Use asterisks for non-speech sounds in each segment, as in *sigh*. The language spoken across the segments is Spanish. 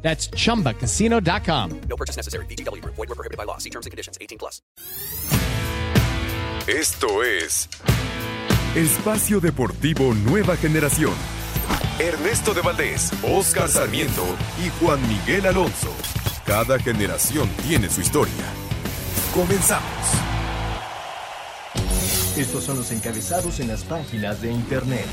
That's chumbacasino.com. No purchase necessary. BGW. Void were prohibited by law. See terms and conditions. 18 plus. Esto es Espacio Deportivo Nueva Generación. Ernesto de Valdés, Oscar Sarmiento y Juan Miguel Alonso. Cada generación tiene su historia. Comenzamos. Estos son los encabezados en las páginas de internet.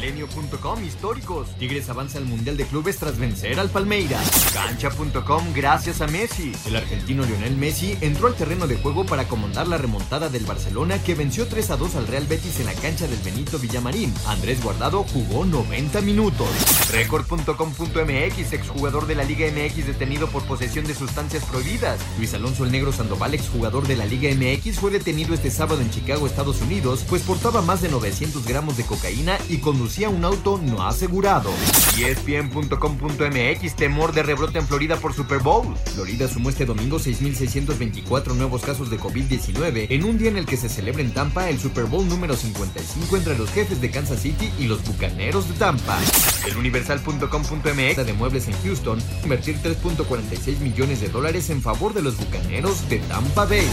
Milenio.com históricos. Tigres avanza al Mundial de Clubes tras vencer al Palmeiras. Cancha.com gracias a Messi. El argentino Lionel Messi entró al terreno de juego para comandar la remontada del Barcelona que venció 3 a 2 al Real Betis en la cancha del Benito Villamarín. Andrés Guardado jugó 90 minutos. Record.com.mx, exjugador de la Liga MX detenido por posesión de sustancias prohibidas. Luis Alonso el Negro Sandoval, exjugador de la Liga MX, fue detenido este sábado en Chicago, Estados Unidos, pues portaba más de 900 gramos de cocaína y conducía un auto no asegurado. ESPN.com.mx, temor de rebrote en Florida por Super Bowl. Florida sumó este domingo 6.624 nuevos casos de COVID-19 en un día en el que se celebra en Tampa el Super Bowl número 55 entre los jefes de Kansas City y los Bucaneros de Tampa. El Universal.com.mx de muebles en Houston, invertir 3.46 millones de dólares en favor de los Bucaneros de Tampa Bay.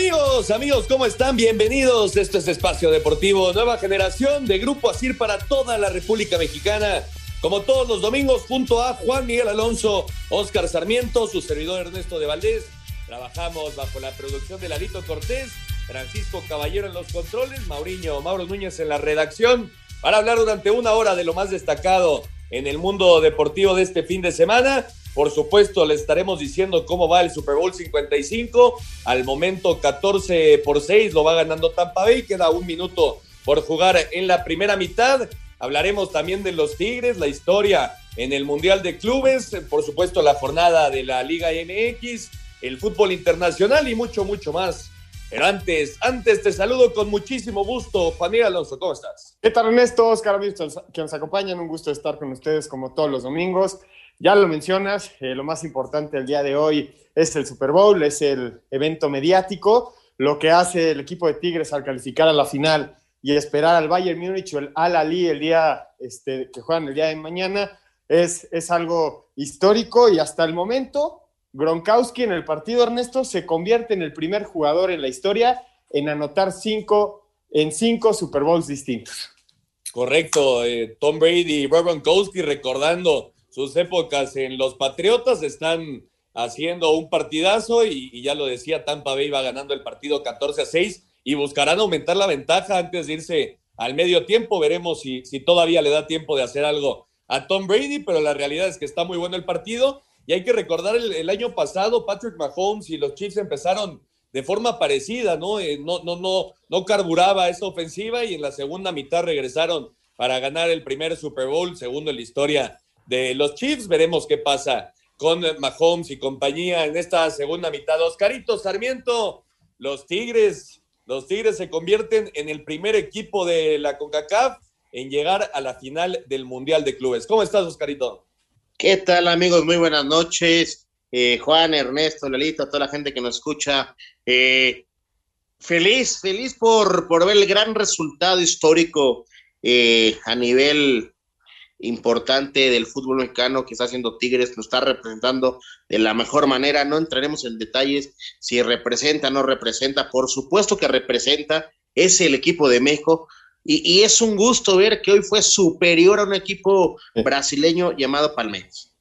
Amigos, amigos, ¿cómo están? Bienvenidos. Esto es Espacio Deportivo, nueva generación de Grupo Asir para toda la República Mexicana. Como todos los domingos, junto a Juan Miguel Alonso, Oscar Sarmiento, su servidor Ernesto de Valdés. Trabajamos bajo la producción de Ladito Cortés, Francisco Caballero en los controles, Mauriño Mauro Núñez en la redacción, para hablar durante una hora de lo más destacado en el mundo deportivo de este fin de semana. Por supuesto, le estaremos diciendo cómo va el Super Bowl 55. Al momento 14 por 6 lo va ganando Tampa Bay. Queda un minuto por jugar en la primera mitad. Hablaremos también de los Tigres, la historia en el Mundial de Clubes, por supuesto la jornada de la Liga MX, el fútbol internacional y mucho, mucho más. Pero antes, antes te saludo con muchísimo gusto. Juan Miguel Alonso, ¿cómo estás? ¿Qué tal, Ernesto? Oscar, amigos que nos acompañan. Un gusto estar con ustedes como todos los domingos. Ya lo mencionas, eh, lo más importante el día de hoy es el Super Bowl, es el evento mediático. Lo que hace el equipo de Tigres al calificar a la final y esperar al Bayern Múnich o el Al Ali el día este, que juegan el día de mañana es, es algo histórico y hasta el momento Gronkowski en el partido Ernesto se convierte en el primer jugador en la historia en anotar cinco en cinco Super Bowls distintos. Correcto, eh, Tom Brady y Rob Gronkowski recordando sus épocas en los Patriotas están haciendo un partidazo y, ya lo decía, Tampa Bay va ganando el partido 14 a 6 y buscarán aumentar la ventaja antes de irse al medio tiempo. Veremos si, si todavía le da tiempo de hacer algo a Tom Brady, pero la realidad es que está muy bueno el partido y hay que recordar el, año pasado Patrick Mahomes y los Chiefs empezaron de forma parecida, ¿no? Eh, no, no, no, no carburaba esa ofensiva y en la segunda mitad regresaron para ganar el primer Super Bowl, segundo en la historia de los Chiefs. Veremos qué pasa con Mahomes y compañía en esta segunda mitad. Oscarito Sarmiento, los Tigres, los Tigres se convierten en el primer equipo de la CONCACAF en llegar a la final del Mundial de Clubes. ¿Cómo estás, Oscarito? ¿Qué tal, amigos? Muy buenas noches. Eh, Juan, Ernesto, Lalito, toda la gente que nos escucha. Eh, feliz, feliz por, por ver el gran resultado histórico eh, a nivel importante del fútbol mexicano que está haciendo Tigres, lo está representando de la mejor manera. No entraremos en detalles si representa o no representa. Por supuesto que representa, es el equipo de México. Y, es un gusto ver que hoy fue superior a un equipo brasileño llamado Palmeiras.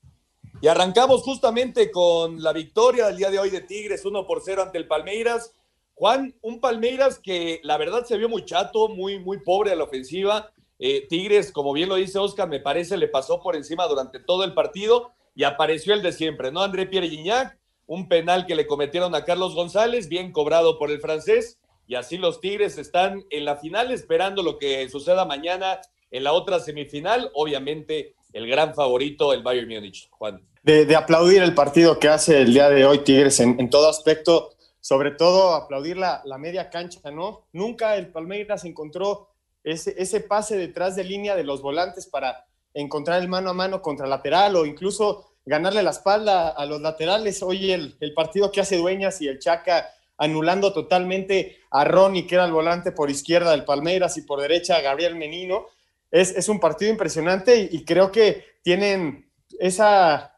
Y arrancamos justamente con la victoria del día de hoy de Tigres, 1 por 0 ante el Palmeiras. Juan, un Palmeiras que la verdad se vio muy chato, muy, muy pobre a la ofensiva eh, Tigres, como bien lo dice Oscar, me parece le pasó por encima durante todo el partido y apareció el de siempre, ¿no? André Pierre Gignac, un penal que le cometieron a Carlos González, bien cobrado por el francés, y así los Tigres están en la final esperando lo que suceda mañana en la otra semifinal. Obviamente el gran favorito, el Bayern Múnich, Juan. De, aplaudir el partido que hace el día de hoy Tigres en, todo aspecto, sobre todo aplaudir la, la, media cancha, ¿no? Nunca el Palmeiras encontró ese, ese pase detrás de línea de los volantes para encontrar el mano a mano contra lateral o incluso ganarle la espalda a los laterales. Hoy el, el partido que hace Dueñas y el Chaca anulando totalmente a Ronnie, que era el volante por izquierda del Palmeiras, y por derecha a Gabriel Menino. Es, es un partido impresionante y, creo que tienen esa,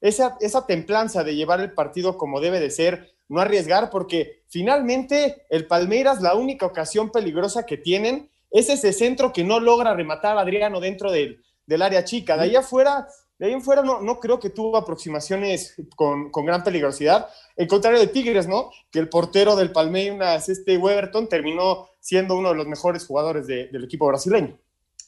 esa, esa templanza de llevar el partido como debe de ser, no arriesgar, porque finalmente el Palmeiras, la única ocasión peligrosa que tienen es ese centro que no logra rematar a Adriano dentro del, del área chica. De ahí afuera de ahí en fuera no, no creo que tuvo aproximaciones con, con, gran peligrosidad. El contrario de Tigres, ¿no? Que el portero del Palmeiras, este Weberton, terminó siendo uno de los mejores jugadores del equipo brasileño.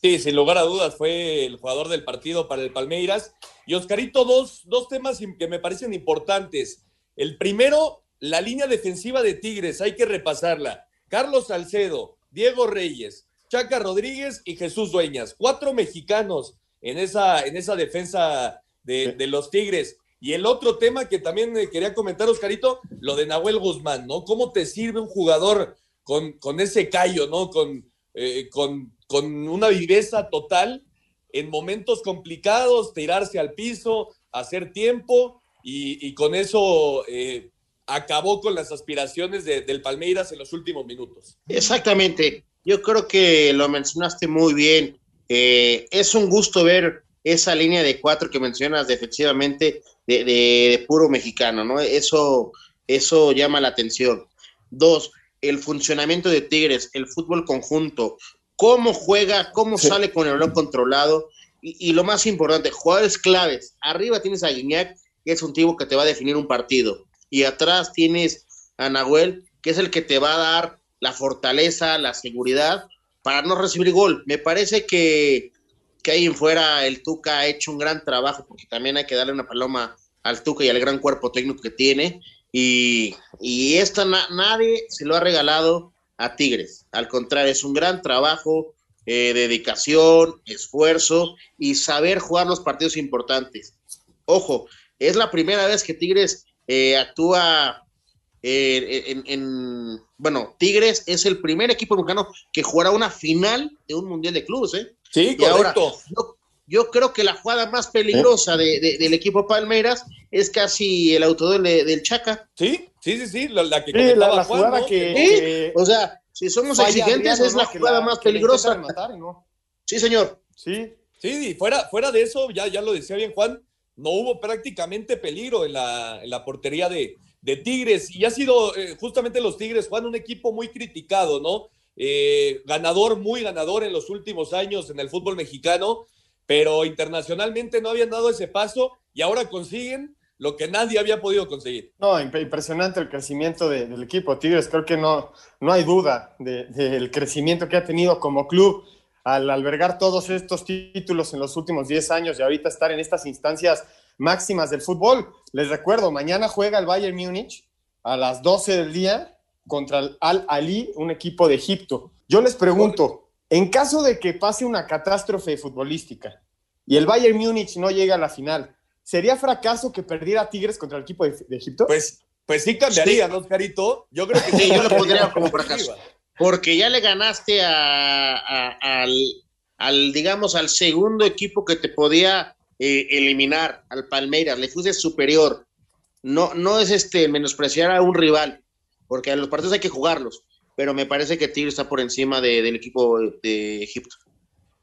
Sí, sin lugar a dudas, fue el jugador del partido para el Palmeiras. Y Oscarito, dos, dos temas que me parecen importantes. El primero, la línea defensiva de Tigres, hay que repasarla. Carlos Salcedo, Diego Reyes, Chaca Rodríguez y Jesús Dueñas, cuatro mexicanos en esa, en esa defensa de, los Tigres. Y el otro tema que también quería comentar, Oscarito, lo de Nahuel Guzmán, ¿no? ¿Cómo te sirve un jugador con, con ese callo, ¿no? Con, eh, con, con, una viveza total en momentos complicados, tirarse al piso, hacer tiempo y, con eso eh, acabó con las aspiraciones del Palmeiras en los últimos minutos. Exactamente. Yo creo que lo mencionaste muy bien. Eh, es un gusto ver esa línea de cuatro que mencionas defensivamente de, puro mexicano, ¿no? Eso, eso llama la atención. Dos, el funcionamiento de Tigres, el fútbol conjunto, cómo juega, cómo sale con el reloj controlado y, lo más importante, jugadores claves. Arriba tienes a Guiñac, que es un tipo que te va a definir un partido, y atrás tienes a Nahuel, que es el que te va a dar la fortaleza, la seguridad para no recibir gol. Me parece que, que ahí en fuera el Tuca ha hecho un gran trabajo, porque también hay que darle una paloma al Tuca y al gran cuerpo técnico que tiene. Y, y esto nadie se lo ha regalado a Tigres. Al contrario, es un gran trabajo, eh, dedicación, esfuerzo y saber jugar los partidos importantes. Ojo, es la primera vez que Tigres eh, actúa eh, en, bueno, Tigres es el primer equipo mexicano que jugará una final de un Mundial de Clubes, ¿eh? Sí, correcto. yo, creo que la jugada más peligrosa del equipo Palmeiras es casi el autodol del Chaca. Sí, sí, sí, sí, la, que la, jugada que, O sea, si somos exigentes, es la jugada más peligrosa. Sí, señor. Sí. Sí, y fuera, fuera de eso, ya, ya lo decía bien Juan, no hubo prácticamente peligro en la, en la portería de, de Tigres. Y ha sido eh, justamente los Tigres, Juan, un equipo muy criticado, ¿no? Eh, ganador, muy ganador en los últimos años en el fútbol mexicano, pero internacionalmente no habían dado ese paso y ahora consiguen lo que nadie había podido conseguir. No, impresionante el crecimiento del equipo Tigres. Creo que no, no hay duda del crecimiento que ha tenido como club al albergar todos estos títulos en los últimos 10 años y ahorita estar en estas instancias máximas del fútbol. Les recuerdo, mañana juega el Bayern Múnich a las 12 del día contra el Al Ali, un equipo de Egipto. Yo les pregunto, en caso de que pase una catástrofe futbolística y el Bayern Múnich no llegue a la final, ¿sería fracaso que perdiera Tigres contra el equipo de, Egipto? Pues, pues sí cambiaría, ¿no, Carito? Yo creo que sí, yo lo pondría como fracaso. Porque ya le ganaste al, al, digamos, al segundo equipo que te podía eh, eliminar al Palmeiras, le fuiste superior. No, no es este menospreciar a un rival, porque a los partidos hay que jugarlos, pero me parece que Tigre está por encima del equipo de Egipto.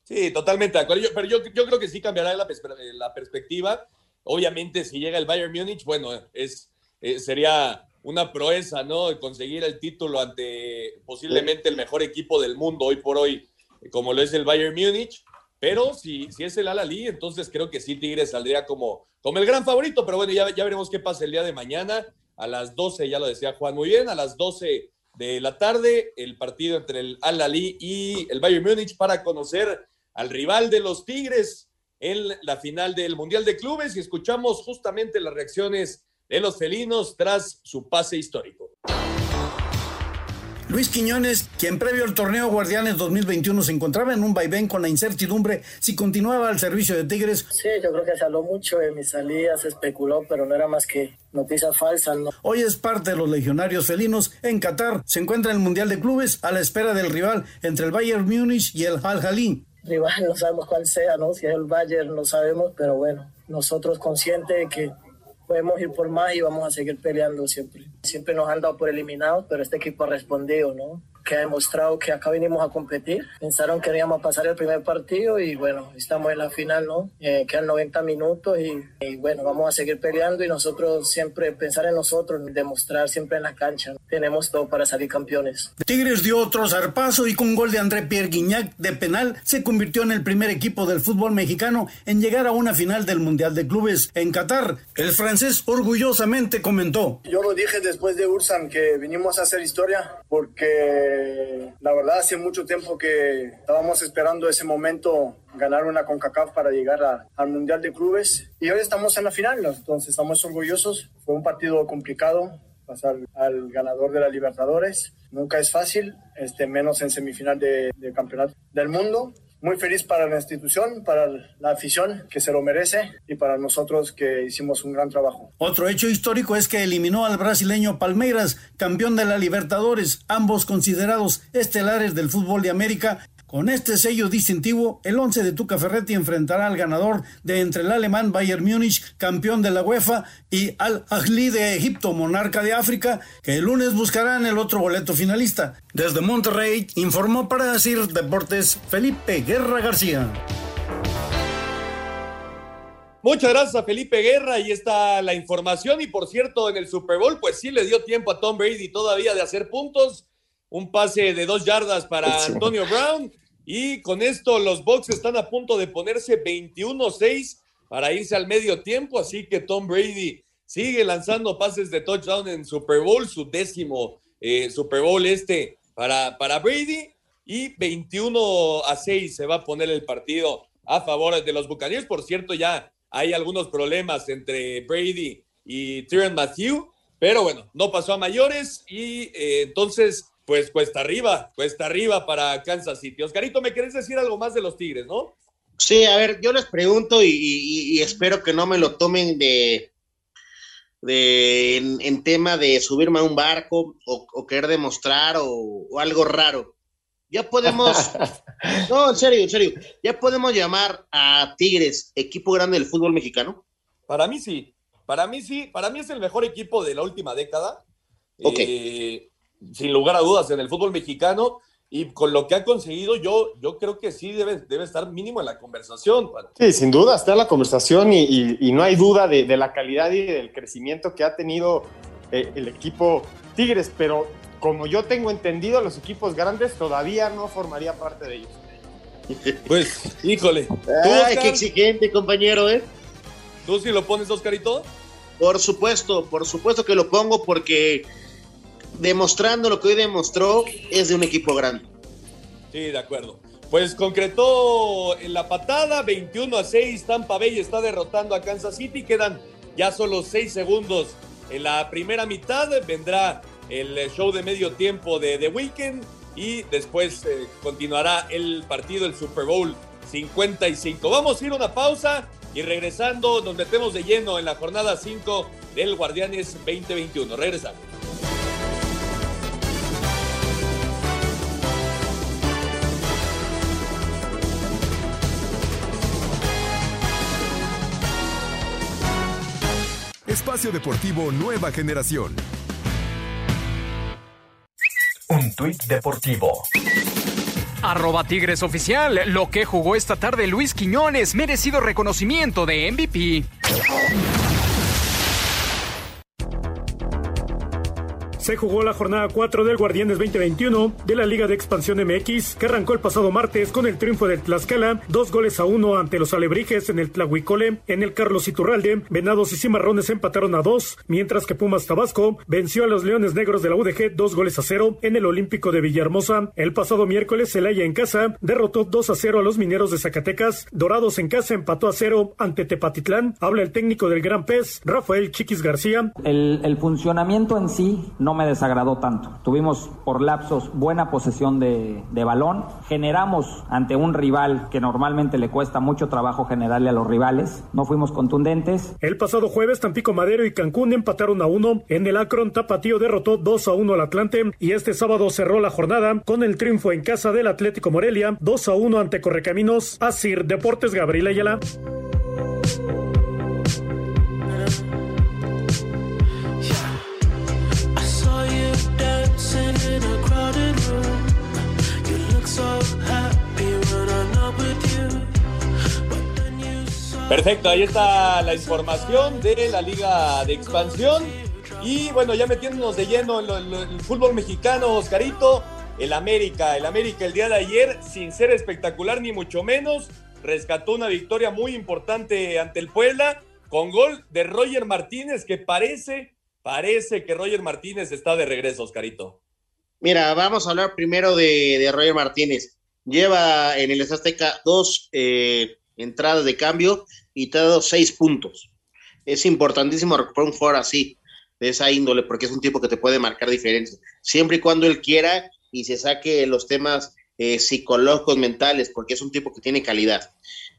Sí, totalmente de acuerdo. pero yo, yo, creo que sí cambiará la, la, perspectiva. Obviamente, si llega el Bayern Múnich, bueno, es, eh, sería una proeza, ¿no? Conseguir el título ante posiblemente el mejor equipo del mundo hoy por hoy, como lo es el Bayern Múnich. Pero si, si es el Al-Ali, entonces creo que sí Tigres saldría como, como el gran favorito. Pero bueno, ya, ya veremos qué pasa el día de mañana. A las 12, ya lo decía Juan muy bien, a las 12 de la tarde, el partido entre el Al-Ali y el Bayern Múnich para conocer al rival de los Tigres en la final del Mundial de Clubes y escuchamos justamente las reacciones de los felinos tras su pase histórico. Luis Quiñones, quien previo al torneo Guardianes 2021 se encontraba en un vaivén con la incertidumbre si continuaba al servicio de Tigres. Sí, yo creo que se habló mucho de mi salida, se especuló, pero no era más que noticias falsas. ¿no? Hoy es parte de los legionarios felinos en Qatar. Se encuentra en el Mundial de Clubes a la espera del rival entre el Bayern Múnich y el Al Jalí. Rival *laughs* no sabemos cuál sea, ¿no? Si es el Bayern no sabemos, pero bueno, nosotros conscientes de que podemos ir por más y vamos a seguir peleando siempre. Siempre nos han dado por eliminados, pero este equipo ha respondido, ¿no? Que ha demostrado que acá vinimos a competir. Pensaron que íbamos a pasar el primer partido y bueno, estamos en la final, ¿no? Eh, quedan 90 minutos y, y, bueno, vamos a seguir peleando y nosotros siempre pensar en nosotros, demostrar siempre en la cancha. Tenemos todo para salir campeones. Tigres dio otro zarpazo y con gol de André Pierre Guignac de penal se convirtió en el primer equipo del fútbol mexicano en llegar a una final del Mundial de Clubes en Qatar. El francés orgullosamente comentó. Yo lo dije después de Ursan que vinimos a hacer historia porque la verdad hace mucho tiempo que estábamos esperando ese momento ganar una CONCACAF para llegar a, al Mundial de Clubes y hoy estamos en la final, entonces estamos orgullosos. Fue un partido complicado pasar al ganador de la Libertadores. Nunca es fácil, este, menos en semifinal de, de campeonato del mundo muy feliz para la institución, para la afición que se lo merece y para nosotros que hicimos un gran trabajo. Otro hecho histórico es que eliminó al brasileño Palmeiras, campeón de la Libertadores, ambos considerados estelares del fútbol de América con este sello distintivo, el 11 de Tuca Ferretti enfrentará al ganador de entre el alemán Bayern Múnich, campeón de la UEFA, y al Ahly de Egipto, monarca de África, que el lunes buscarán el otro boleto finalista. Desde Monterrey, informó para decir Deportes Felipe Guerra García. Muchas gracias a Felipe Guerra, ahí está la información. Y por cierto, en el Super Bowl, pues sí le dio tiempo a Tom Brady todavía de hacer puntos. Un pase de dos yardas para Antonio Brown y con esto los Bucks están a punto de ponerse 21-6 para irse al medio tiempo, así que Tom Brady sigue lanzando pases de touchdown en Super Bowl, su décimo eh, Super Bowl este para, para Brady y 21 a 6 se va a poner el partido a favor de los Buccaneers. Por cierto, ya hay algunos problemas entre Brady y Tyron Matthew, pero bueno, no pasó a mayores y eh, entonces pues cuesta arriba, cuesta arriba para Kansas City. Oscarito, ¿me querés decir algo más de los Tigres, no? Sí, a ver, yo les pregunto y, espero que no me lo tomen de, de en, tema de subirme a un barco o, querer demostrar o, algo raro. Ya podemos, *laughs* no, en serio, en serio, ya podemos llamar a Tigres equipo grande del fútbol mexicano. Para mí sí, para mí sí, para mí es el mejor equipo de la última década. Ok. Eh, sin lugar a dudas, en el fútbol mexicano. Y con lo que ha conseguido, yo, yo creo que sí debe, debe estar mínimo en la conversación. Sí, sin duda está en la conversación y, y, no hay duda de, de, la calidad y del crecimiento que ha tenido eh, el equipo Tigres, pero como yo tengo entendido, los equipos grandes todavía no formaría parte de ellos. *laughs* Pues, híjole. Ay, qué exigente, compañero, ¿eh? ¿Tú sí lo pones, Oscarito? Por supuesto, por supuesto que lo pongo porque demostrando lo que hoy demostró, es de un equipo grande. Sí, de acuerdo. Pues concretó en la patada, 21 a 6, Tampa Bay está derrotando a Kansas City, quedan ya solo 6 segundos en la primera mitad, vendrá el show de medio tiempo de The Weekend y después eh, continuará el partido, el Super Bowl 55. Vamos a ir a una pausa y regresando nos metemos de lleno en la jornada 5 del Guardianes 2021. Regresamos. Espacio Deportivo Nueva Generación. Un tuit deportivo. Arroba Tigres Oficial. Lo que jugó esta tarde Luis Quiñones. Merecido reconocimiento de MVP. Se jugó la jornada 4 del Guardianes 2021 de la Liga de Expansión MX, que arrancó el pasado martes con el triunfo del Tlaxcala, dos goles a uno ante los Alebrijes en el Tlahuicole, en el Carlos Iturralde, Venados y Cimarrones empataron a dos, mientras que Pumas Tabasco venció a los Leones Negros de la UDG dos goles a cero en el Olímpico de Villahermosa. El pasado miércoles Celaya en casa derrotó 2 a 0 a los Mineros de Zacatecas, Dorados en casa empató a cero ante Tepatitlán, habla el técnico del Gran Pez, Rafael Chiquis García. El, el funcionamiento en sí no me desagradó tanto. Tuvimos por lapsos buena posesión de, balón, generamos ante un rival que normalmente le cuesta mucho trabajo generarle a los rivales, no fuimos contundentes. El pasado jueves Tampico Madero y Cancún empataron a uno, en el Akron Tapatío derrotó 2 a 1 al Atlante y este sábado cerró la jornada con el triunfo en casa del Atlético Morelia 2 a 1 ante Correcaminos, Asir Deportes Gabriel Ayala. Perfecto, ahí está la información de la Liga de Expansión. Y bueno, ya metiéndonos de lleno en, en el fútbol mexicano, Oscarito, el América, el América el día de ayer, sin ser espectacular ni mucho menos, rescató una victoria muy importante ante el Puebla con gol de Roger Martínez, que parece, parece que Roger Martínez está de regreso, Oscarito. Mira, vamos a hablar primero de, de Roger Martínez. Lleva en el Azteca dos eh, entradas de cambio y te ha dado seis puntos. Es importantísimo recuperar un jugador así, de esa índole, porque es un tipo que te puede marcar diferencia. Siempre y cuando él quiera y se saque los temas eh, psicológicos, mentales, porque es un tipo que tiene calidad.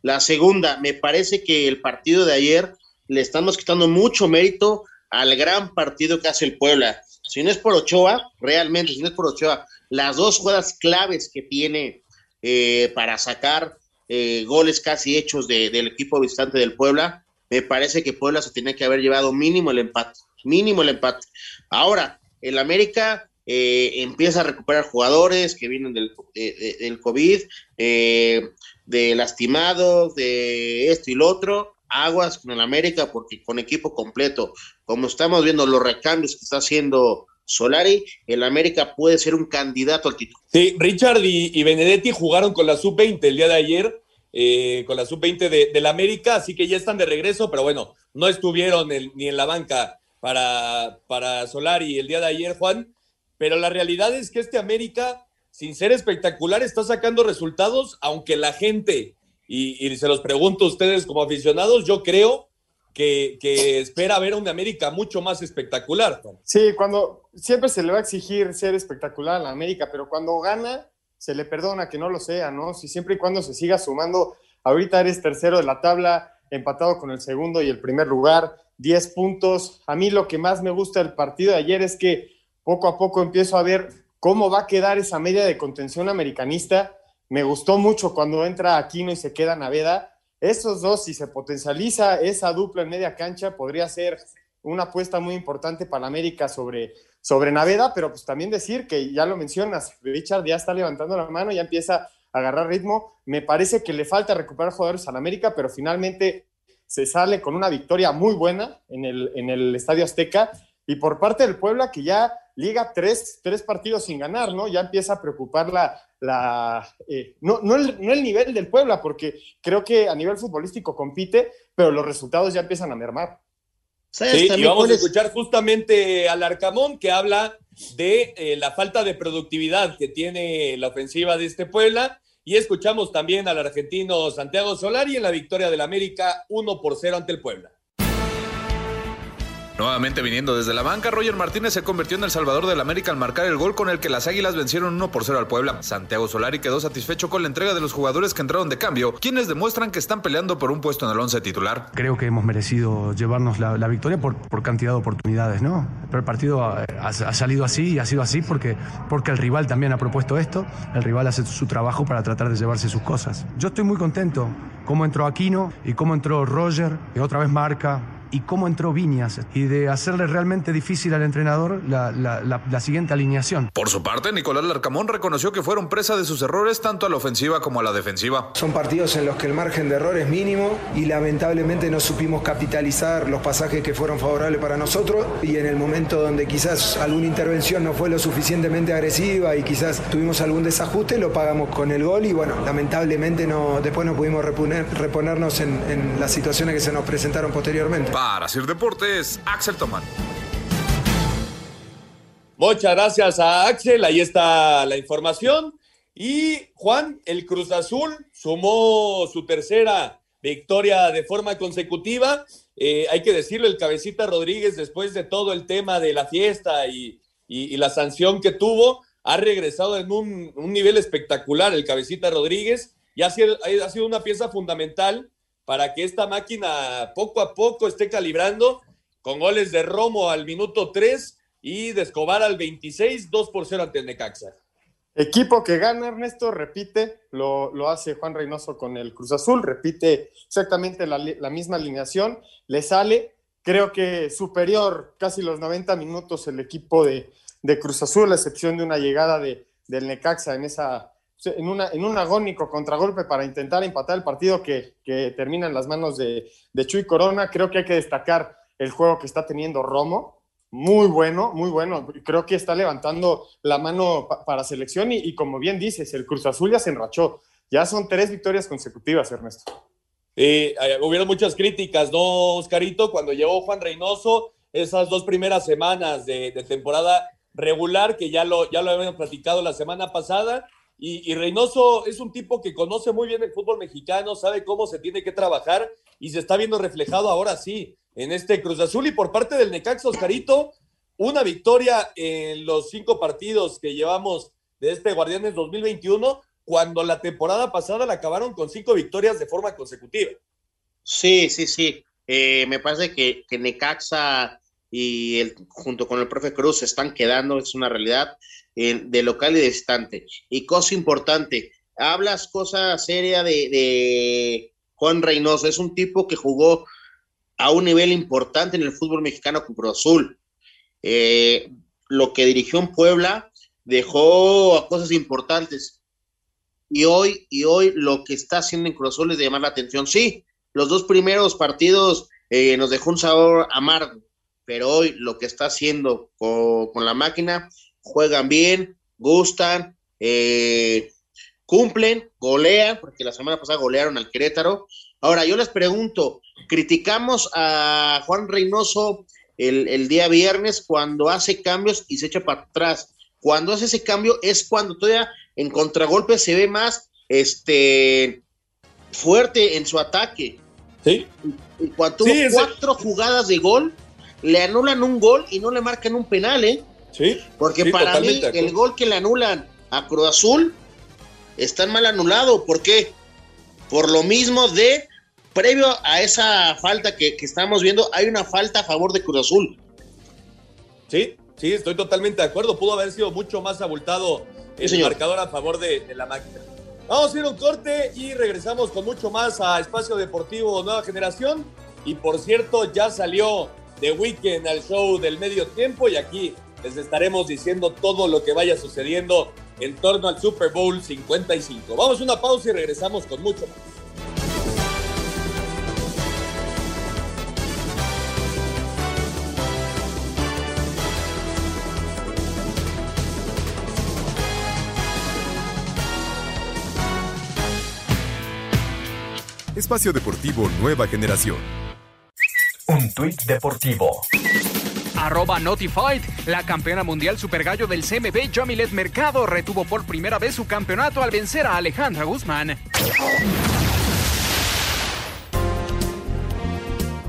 La segunda, me parece que el partido de ayer le estamos quitando mucho mérito al gran partido que hace el Puebla. Si no es por Ochoa, realmente, si no es por Ochoa, las dos jugadas claves que tiene eh, para sacar eh, goles casi hechos de- del equipo visitante del Puebla, me parece que Puebla se tenía que haber llevado mínimo el empate, mínimo el empate. Ahora, el América eh, empieza a recuperar jugadores que vienen del, de- de- del COVID, de lastimados, de esto y lo otro. Aguas con el América porque con equipo completo, como estamos viendo los recambios que está haciendo Solari, el América puede ser un candidato al título. Sí, Richard y, Benedetti jugaron con la sub-20 el día de ayer, eh, con la sub-20 de, del América, así que ya están de regreso, pero bueno, no estuvieron ni en la banca para, para Solari el día de ayer, Juan. Pero la realidad es que este América, sin ser espectacular, está sacando resultados, aunque la gente, y, y se los pregunto a ustedes como aficionados, yo creo que, espera ver a un América mucho más espectacular. Sí, cuando siempre se le va a exigir ser espectacular a la América, pero cuando gana, se le perdona que no lo sea, ¿no? Si siempre y cuando se siga sumando, ahorita eres tercero de la tabla, empatado con el segundo y el primer lugar, 10 puntos. A mí lo que más me gusta del partido de ayer es que poco a poco empiezo a ver cómo va a quedar esa media de contención americanista. Me gustó mucho cuando entra Aquino y se queda Naveda. Esos dos, si se potencializa esa dupla en media cancha, podría ser una apuesta muy importante para América sobre, sobre Naveda, pero pues también decir que ya lo mencionas, Richard ya está levantando la mano, ya empieza a agarrar ritmo. Me parece que le falta recuperar jugadores a América, pero finalmente se sale con una victoria muy buena en el, en el Estadio Azteca. Y por parte del Puebla, que ya liga tres, tres partidos sin ganar, ¿no? Ya empieza a preocupar la, la eh, no, no, el, no el nivel del Puebla, porque creo que a nivel futbolístico compite, pero los resultados ya empiezan a mermar. Sí, y vamos a escuchar justamente al Arcamón que habla de eh, la falta de productividad que tiene la ofensiva de este Puebla. Y escuchamos también al argentino Santiago Solari en la victoria del América 1 por 0 ante el Puebla. Nuevamente viniendo desde la banca, Roger Martínez se convirtió en el salvador del América al marcar el gol con el que las Águilas vencieron 1 por 0 al Puebla. Santiago Solari quedó satisfecho con la entrega de los jugadores que entraron de cambio, quienes demuestran que están peleando por un puesto en el once titular. Creo que hemos merecido llevarnos la, victoria por, cantidad de oportunidades, ¿no? Pero el partido ha, salido así y ha sido así porque, porque el rival también ha propuesto esto, el rival hace su trabajo para tratar de llevarse sus cosas. Yo estoy muy contento cómo entró Aquino y cómo entró Roger, y otra vez marca, y cómo entró Viñas y de hacerle realmente difícil al entrenador la, la, la, la, siguiente alineación. Por su parte, Nicolás Larcamón reconoció que fueron presa de sus errores tanto a la ofensiva como a la defensiva. Son partidos en los que el margen de error es mínimo y lamentablemente no supimos capitalizar los pasajes que fueron favorables para nosotros y en el momento donde quizás alguna intervención no fue lo suficientemente agresiva y quizás tuvimos algún desajuste, lo pagamos con el gol y bueno, lamentablemente no, después no pudimos reponer, reponernos en, en las situaciones que se nos presentaron posteriormente. Para Sir Deportes, Axel Tomán. Muchas gracias a Axel, ahí está la información. Y Juan, el Cruz Azul sumó su tercera victoria de forma consecutiva. Eh, hay que decirle, el cabecita Rodríguez, después de todo el tema de la fiesta y, la sanción que tuvo, ha regresado en un, nivel espectacular el cabecita Rodríguez y ha sido una pieza fundamental para que esta máquina poco a poco esté calibrando con goles de Romo al minuto 3 y de Escobar al 26, 2 por 0 ante el Necaxa. Equipo que gana, Ernesto, repite, lo, lo, hace Juan Reynoso con el Cruz Azul, repite exactamente la, la, misma alineación, le sale, creo que superior casi los 90 minutos el equipo de, de Cruz Azul, a excepción de una llegada de, del Necaxa en, esa, en, una, en un agónico contragolpe para intentar empatar el partido que, que termina en las manos de, de Chuy Corona, creo que hay que destacar el juego que está teniendo Romo, muy bueno, muy bueno. Creo que está levantando la mano para selección y, como bien dices, el Cruz Azul ya se enrachó. Ya son tres victorias consecutivas, Ernesto. Eh, hubieron muchas críticas, ¿no, Oscarito? Cuando llegó Juan Reynoso, esas dos primeras semanas de, temporada regular, que ya lo, ya lo habíamos platicado la semana pasada, y, Reynoso es un tipo que conoce muy bien el fútbol mexicano, sabe cómo se tiene que trabajar y se está viendo reflejado ahora sí en este Cruz Azul. Y por parte del Necaxa, Oscarito, una victoria en los cinco partidos que llevamos de este Guardianes 2021, cuando la temporada pasada la acabaron con cinco victorias de forma consecutiva. Sí, sí, sí. Eh, me parece que, que Necaxa y el, junto con el profe Cruz se están quedando, es una realidad, de local y de distante. Y cosa importante, hablas cosa seria de, de Juan Reynoso, es un tipo que jugó a un nivel importante en el fútbol mexicano con Cruz. Eh, lo que dirigió en Puebla dejó a cosas importantes. Y hoy, y hoy lo que está haciendo en Cruz Azul es de llamar la atención. Sí, los dos primeros partidos eh, nos dejó un sabor amargo, pero hoy lo que está haciendo con, la máquina, juegan bien, gustan, eh, cumplen, golean, porque la semana pasada golearon al Querétaro. Ahora, yo les pregunto, criticamos a Juan Reynoso el, día viernes cuando hace cambios y se echa para atrás. Cuando hace ese cambio es cuando todavía en contragolpe se ve más este fuerte en su ataque. Sí. Y cuando tuvo cuatro jugadas de gol, le anulan un gol y no le marcan un penal, ¿eh? Sí. Porque para mí el gol que le anulan a Cruz Azul está mal anulado. ¿Por qué? Por lo mismo de previo a esa falta que, estamos viendo, hay una falta a favor de Cruz Azul. Sí, sí, estoy totalmente de acuerdo. Pudo haber sido mucho más abultado el marcador a favor de, la máquina. Vamos a ir a un corte y regresamos con mucho más a Espacio Deportivo Nueva Generación. Y por cierto, ya salió de Weekend al show del medio tiempo y aquí les estaremos diciendo todo lo que vaya sucediendo en torno al Super Bowl 55. Vamos a una pausa y regresamos con mucho más. Espacio Deportivo Nueva Generación. Un tuit deportivo. Arroba Notified, la campeona mundial super gallo del CMB, Jamilet Mercado, retuvo por primera vez su campeonato al vencer a Alejandra Guzmán.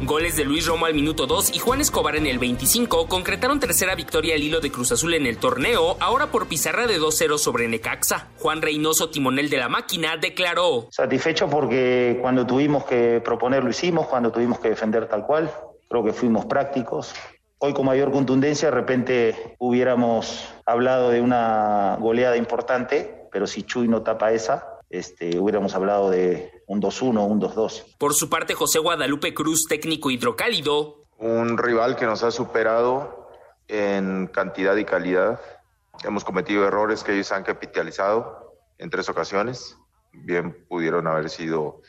Goles de Luis Romo al minuto 2 y Juan Escobar en el 25 concretaron tercera victoria al hilo de Cruz Azul en el torneo, ahora por pizarra de 2-0 sobre Necaxa. Juan Reynoso, timonel de la máquina, declaró. Satisfecho porque cuando tuvimos que proponer lo hicimos, cuando tuvimos que defender tal cual, creo que fuimos prácticos. Hoy con mayor contundencia, de repente hubiéramos hablado de una goleada importante, pero si Chuy no tapa esa, este, hubiéramos hablado de un 2-1, un 2-2. Por su parte, José Guadalupe Cruz, técnico hidrocálido. Un rival que nos ha superado en cantidad y calidad. Hemos cometido errores que ellos han capitalizado en tres ocasiones. Bien pudieron haber sido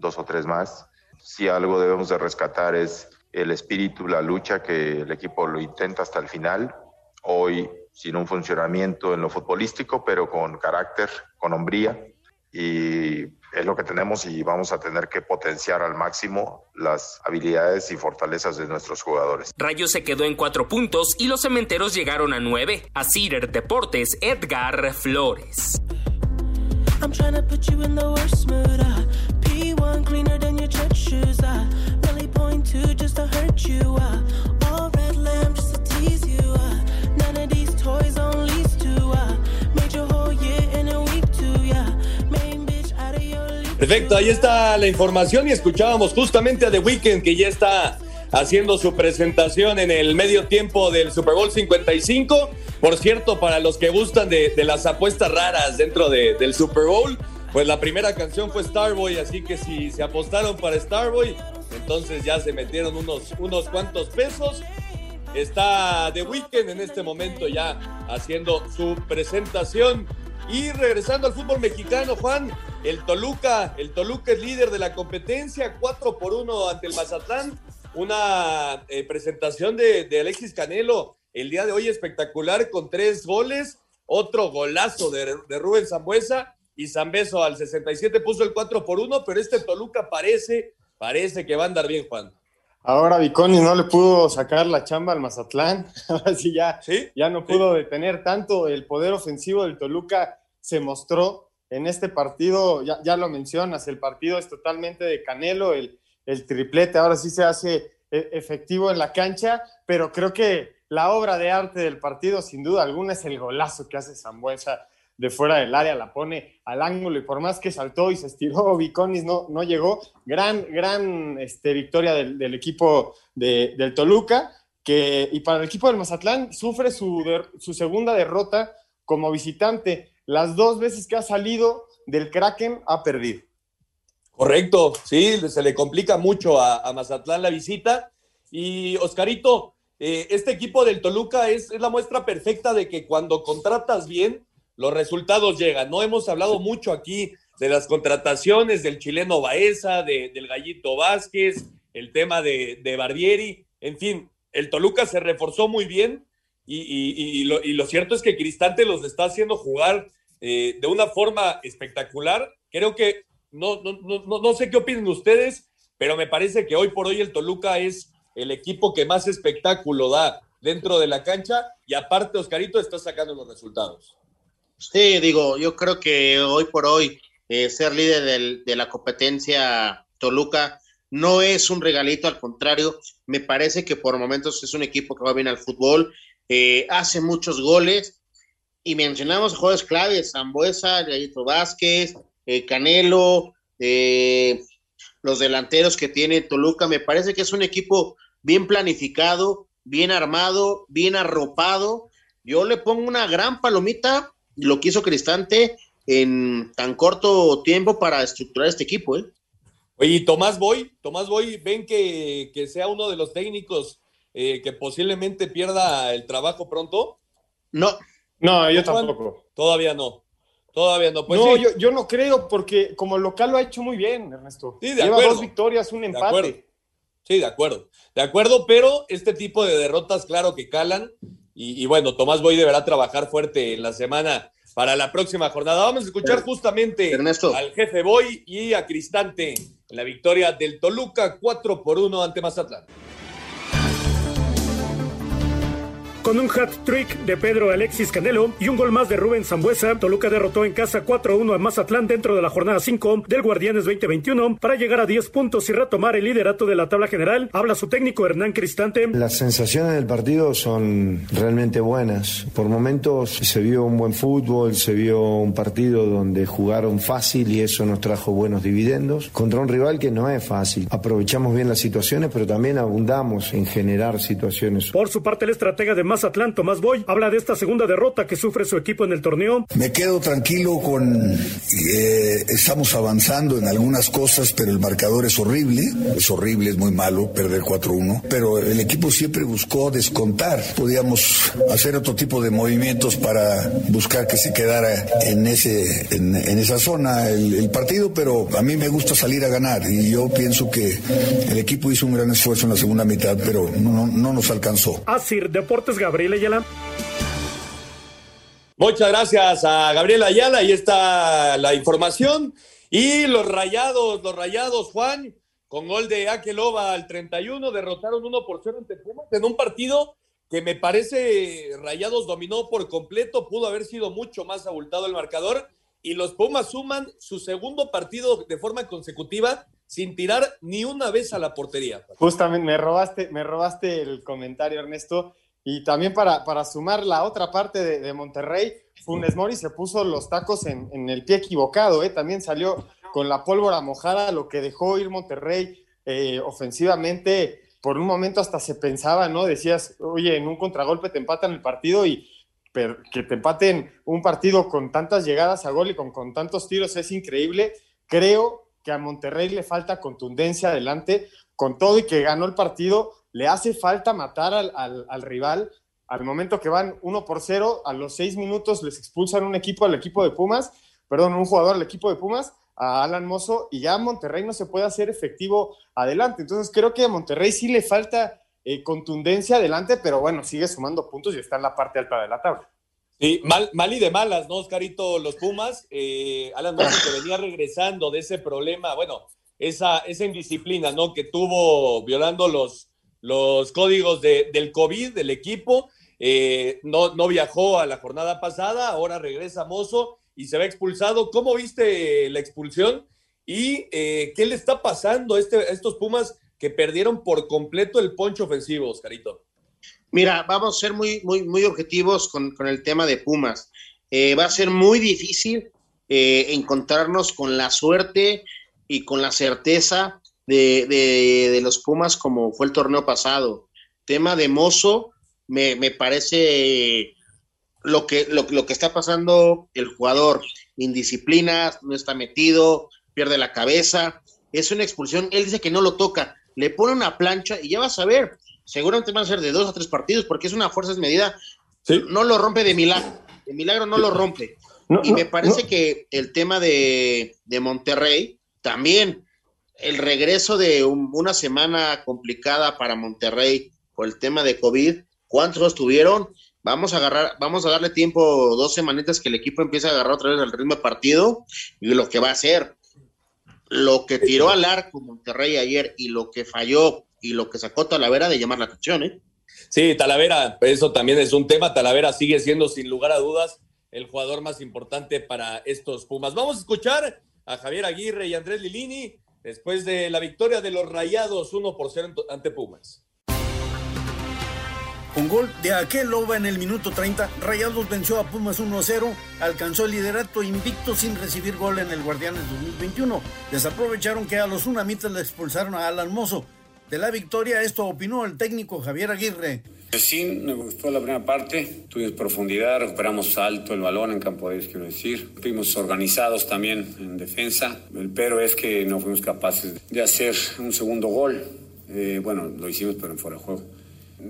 dos o tres más. Si algo debemos de rescatar es el espíritu, la lucha que el equipo lo intenta hasta el final. Hoy sin un funcionamiento en lo futbolístico, pero con carácter, con hombría y es lo que tenemos y vamos a tener que potenciar al máximo las habilidades y fortalezas de nuestros jugadores. Rayo se quedó en cuatro puntos y los cementeros llegaron a nueve. A Cider Deportes, Edgar Flores. Perfecto, ahí está la información y escuchábamos justamente a The Weeknd que ya está haciendo su presentación en el medio tiempo del Super Bowl 55. Por cierto, para los que gustan de, las apuestas raras dentro del Super Bowl, pues la primera canción fue Starboy, así que si se apostaron para Starboy, entonces ya se metieron unos, unos cuantos pesos. Está The Weeknd en este momento ya haciendo su presentación. Y regresando al fútbol mexicano, Juan, el Toluca, el Toluca es líder de la competencia, 4 por 1 ante el Mazatlán. Una eh, presentación de, Alexis Canelo el día de hoy espectacular con tres goles, otro golazo de, de Rubén Zambuesa y Zambeso al 67 puso el 4 por 1, pero este Toluca parece, parece que va a andar bien, Juan. Ahora Viconi no le pudo sacar la chamba al Mazatlán, *laughs* ahora sí ya, ¿Sí? ya no pudo sí. detener tanto el poder ofensivo del Toluca se mostró en este partido, ya, ya lo mencionas, el partido es totalmente de Canelo, el, el triplete ahora sí se hace e, efectivo en la cancha, pero creo que la obra de arte del partido, sin duda alguna, es el golazo que hace Zambuesa de fuera del área, la pone al ángulo y por más que saltó y se estiró, *laughs* Viconis no, no llegó. Gran, gran este, victoria del, equipo de, del Toluca, que, y para el equipo del Mazatlán sufre su, su segunda derrota como visitante. Las dos veces que ha salido del Kraken ha perdido. Correcto, sí, se le complica mucho a, Mazatlán la visita. Y Oscarito, eh, este equipo del Toluca es, la muestra perfecta de que cuando contratas bien, los resultados llegan. No hemos hablado mucho aquí de las contrataciones del chileno Baeza, de, del gallito Vázquez, el tema de, de, Barbieri. En fin, el Toluca se reforzó muy bien y, y, y, lo, y lo, cierto es que Cristante los está haciendo jugar eh, de una forma espectacular. Creo que no, no, no, no sé qué opinen ustedes, pero me parece que hoy por hoy el Toluca es el equipo que más espectáculo da dentro de la cancha y aparte Oscarito está sacando los resultados. Sí, digo, yo creo que hoy por hoy eh, ser líder de la competencia Toluca no es un regalito, al contrario, me parece que por momentos es un equipo que va bien al fútbol, eh, hace muchos goles y mencionamos jugadores claves, Zambuesa, Gallito Vázquez, eh, Canelo, los delanteros que tiene Toluca, me parece que es un equipo bien planificado, bien armado, bien arropado. Yo le pongo una gran palomita, lo que hizo Cristante en tan corto tiempo para estructurar este equipo. ¿eh? Oye, Tomás Boy, Tomás Boy, ven que, que sea uno de los técnicos eh, que posiblemente pierda el trabajo pronto. No. No, yo tampoco. Todavía no. Todavía no. Pues no, sí. yo, yo, no creo, porque como local lo ha hecho muy bien, Ernesto. Sí, de Lleva acuerdo. dos victorias, un empate. Sí, de acuerdo. De acuerdo, pero este tipo de derrotas, claro que calan. Y, y, bueno, Tomás Boy deberá trabajar fuerte en la semana para la próxima jornada. Vamos a escuchar justamente Ernesto. al jefe Boy y a Cristante en la victoria del Toluca 4 por 1 ante Mazatlán. Con un hat-trick de Pedro Alexis Canelo y un gol más de Rubén Zambuesa, Toluca derrotó en casa 4-1 a Mazatlán dentro de la jornada 5 del Guardianes 2021 para llegar a 10 puntos y retomar el liderato de la tabla general. Habla su técnico Hernán Cristante. Las sensaciones del partido son realmente buenas. Por momentos se vio un buen fútbol, se vio un partido donde jugaron fácil y eso nos trajo buenos dividendos contra un rival que no es fácil. Aprovechamos bien las situaciones, pero también abundamos en generar situaciones. Por su parte, el estratega de Mazatlán, Tomás Boy, habla de esta segunda derrota que sufre su equipo en el torneo. Me quedo tranquilo con... Eh, estamos avanzando en algunas cosas, pero el marcador es horrible. Es horrible, es muy malo perder 4-1. Pero el equipo siempre buscó descontar. Podíamos hacer otro tipo de movimientos para buscar que se quedara en, ese, en, en esa zona el, el partido, pero a mí me gusta salir a ganar y yo pienso que el equipo hizo un gran esfuerzo en la segunda mitad, pero no, no nos alcanzó. Asir Deportes Gabriel Ayala. Muchas gracias a Gabriel Ayala, ahí está la información. Y los rayados, los rayados, Juan, con gol de Akeloba al 31, derrotaron 1 por 0 ante Pumas en un partido que me parece Rayados dominó por completo, pudo haber sido mucho más abultado el marcador. Y los Pumas suman su segundo partido de forma consecutiva sin tirar ni una vez a la portería. Justamente me robaste, me robaste el comentario, Ernesto. Y también para, para sumar la otra parte de, Monterrey, Funes Mori se puso los tacos en, en el pie equivocado, ¿eh? también salió con la pólvora mojada, lo que dejó ir Monterrey eh, ofensivamente, por un momento hasta se pensaba, ¿no? Decías, oye, en un contragolpe te empatan el partido y que te empaten un partido con tantas llegadas a gol y con, con tantos tiros es increíble. Creo que a Monterrey le falta contundencia adelante, con todo y que ganó el partido, le hace falta matar al, al, rival. Al momento que van uno por cero, a los seis minutos les expulsan un equipo al equipo de Pumas, perdón, un jugador al equipo de Pumas, a Alan Mozo, y ya Monterrey no se puede hacer efectivo adelante. Entonces creo que a Monterrey sí le falta eh, contundencia adelante, pero bueno, sigue sumando puntos y está en la parte alta de la tabla. Sí, mal, mal y de malas, ¿no, Oscarito? Los Pumas, eh, Alan Mozo que venía regresando de ese problema, bueno, esa, esa indisciplina, ¿no? Que tuvo violando los, los códigos de, del COVID del equipo. Eh, no, no viajó a la jornada pasada, ahora regresa Mozo y se ve expulsado. ¿Cómo viste la expulsión? ¿Y eh, qué le está pasando a, este, a estos Pumas que perdieron por completo el poncho ofensivo, Oscarito? Mira, vamos a ser muy, muy, muy objetivos con, con el tema de Pumas. Eh, va a ser muy difícil eh, encontrarnos con la suerte y con la certeza de, de, de, los Pumas como fue el torneo pasado. Tema de Mozo, me, me parece lo que, lo, lo, que está pasando el jugador. Indisciplina, no está metido, pierde la cabeza. Es una expulsión. Él dice que no lo toca. Le pone una plancha y ya vas a ver. Seguramente van a ser de dos a tres partidos porque es una fuerza desmedida. ¿Sí? No lo rompe de milagro. De milagro no lo rompe. No, y me parece no. que el tema de, de, Monterrey también, el regreso de un, una semana complicada para Monterrey por el tema de COVID, ¿cuántos tuvieron? Vamos a agarrar, vamos a darle tiempo, dos semanitas que el equipo empiece a agarrar otra vez el ritmo de partido y lo que va a hacer. Lo que tiró al arco Monterrey ayer y lo que falló y lo que sacó Talavera de llamar la atención, ¿eh? Sí, Talavera, eso también es un tema. Talavera sigue siendo, sin lugar a dudas, el jugador más importante para estos Pumas. Vamos a escuchar a Javier Aguirre y Andrés Lilini después de la victoria de los Rayados 1 por 0 ante Pumas. Con gol de aquel Loba en el minuto 30, Rayados venció a Pumas 1-0, alcanzó el liderato invicto sin recibir gol en el Guardianes 2021. Desaprovecharon que a los unamitas le expulsaron a Alan Mozo. De la victoria, esto opinó el técnico Javier Aguirre. Sí, me gustó la primera parte, tuvimos profundidad, recuperamos alto el balón en campo de quiero decir. Fuimos organizados también en defensa, el pero es que no fuimos capaces de hacer un segundo gol. Eh, bueno, lo hicimos, pero en fuera de juego.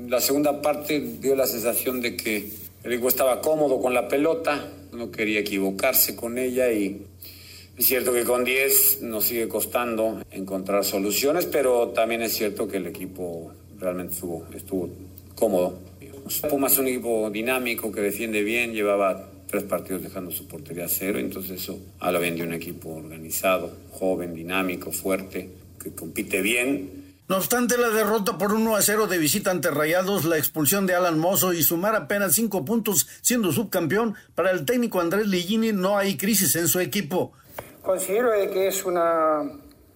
La segunda parte dio la sensación de que el equipo estaba cómodo con la pelota, no quería equivocarse con ella y es cierto que con 10 nos sigue costando encontrar soluciones, pero también es cierto que el equipo realmente estuvo, estuvo cómodo. Pumas es un equipo dinámico que defiende bien, llevaba tres partidos dejando su portería a cero, entonces eso habla bien de un equipo organizado, joven, dinámico, fuerte, que compite bien. No obstante la derrota por 1 a 0 de visita ante Rayados, la expulsión de Alan Mozo y sumar apenas cinco puntos siendo subcampeón, para el técnico Andrés Ligini no hay crisis en su equipo. Considero que es una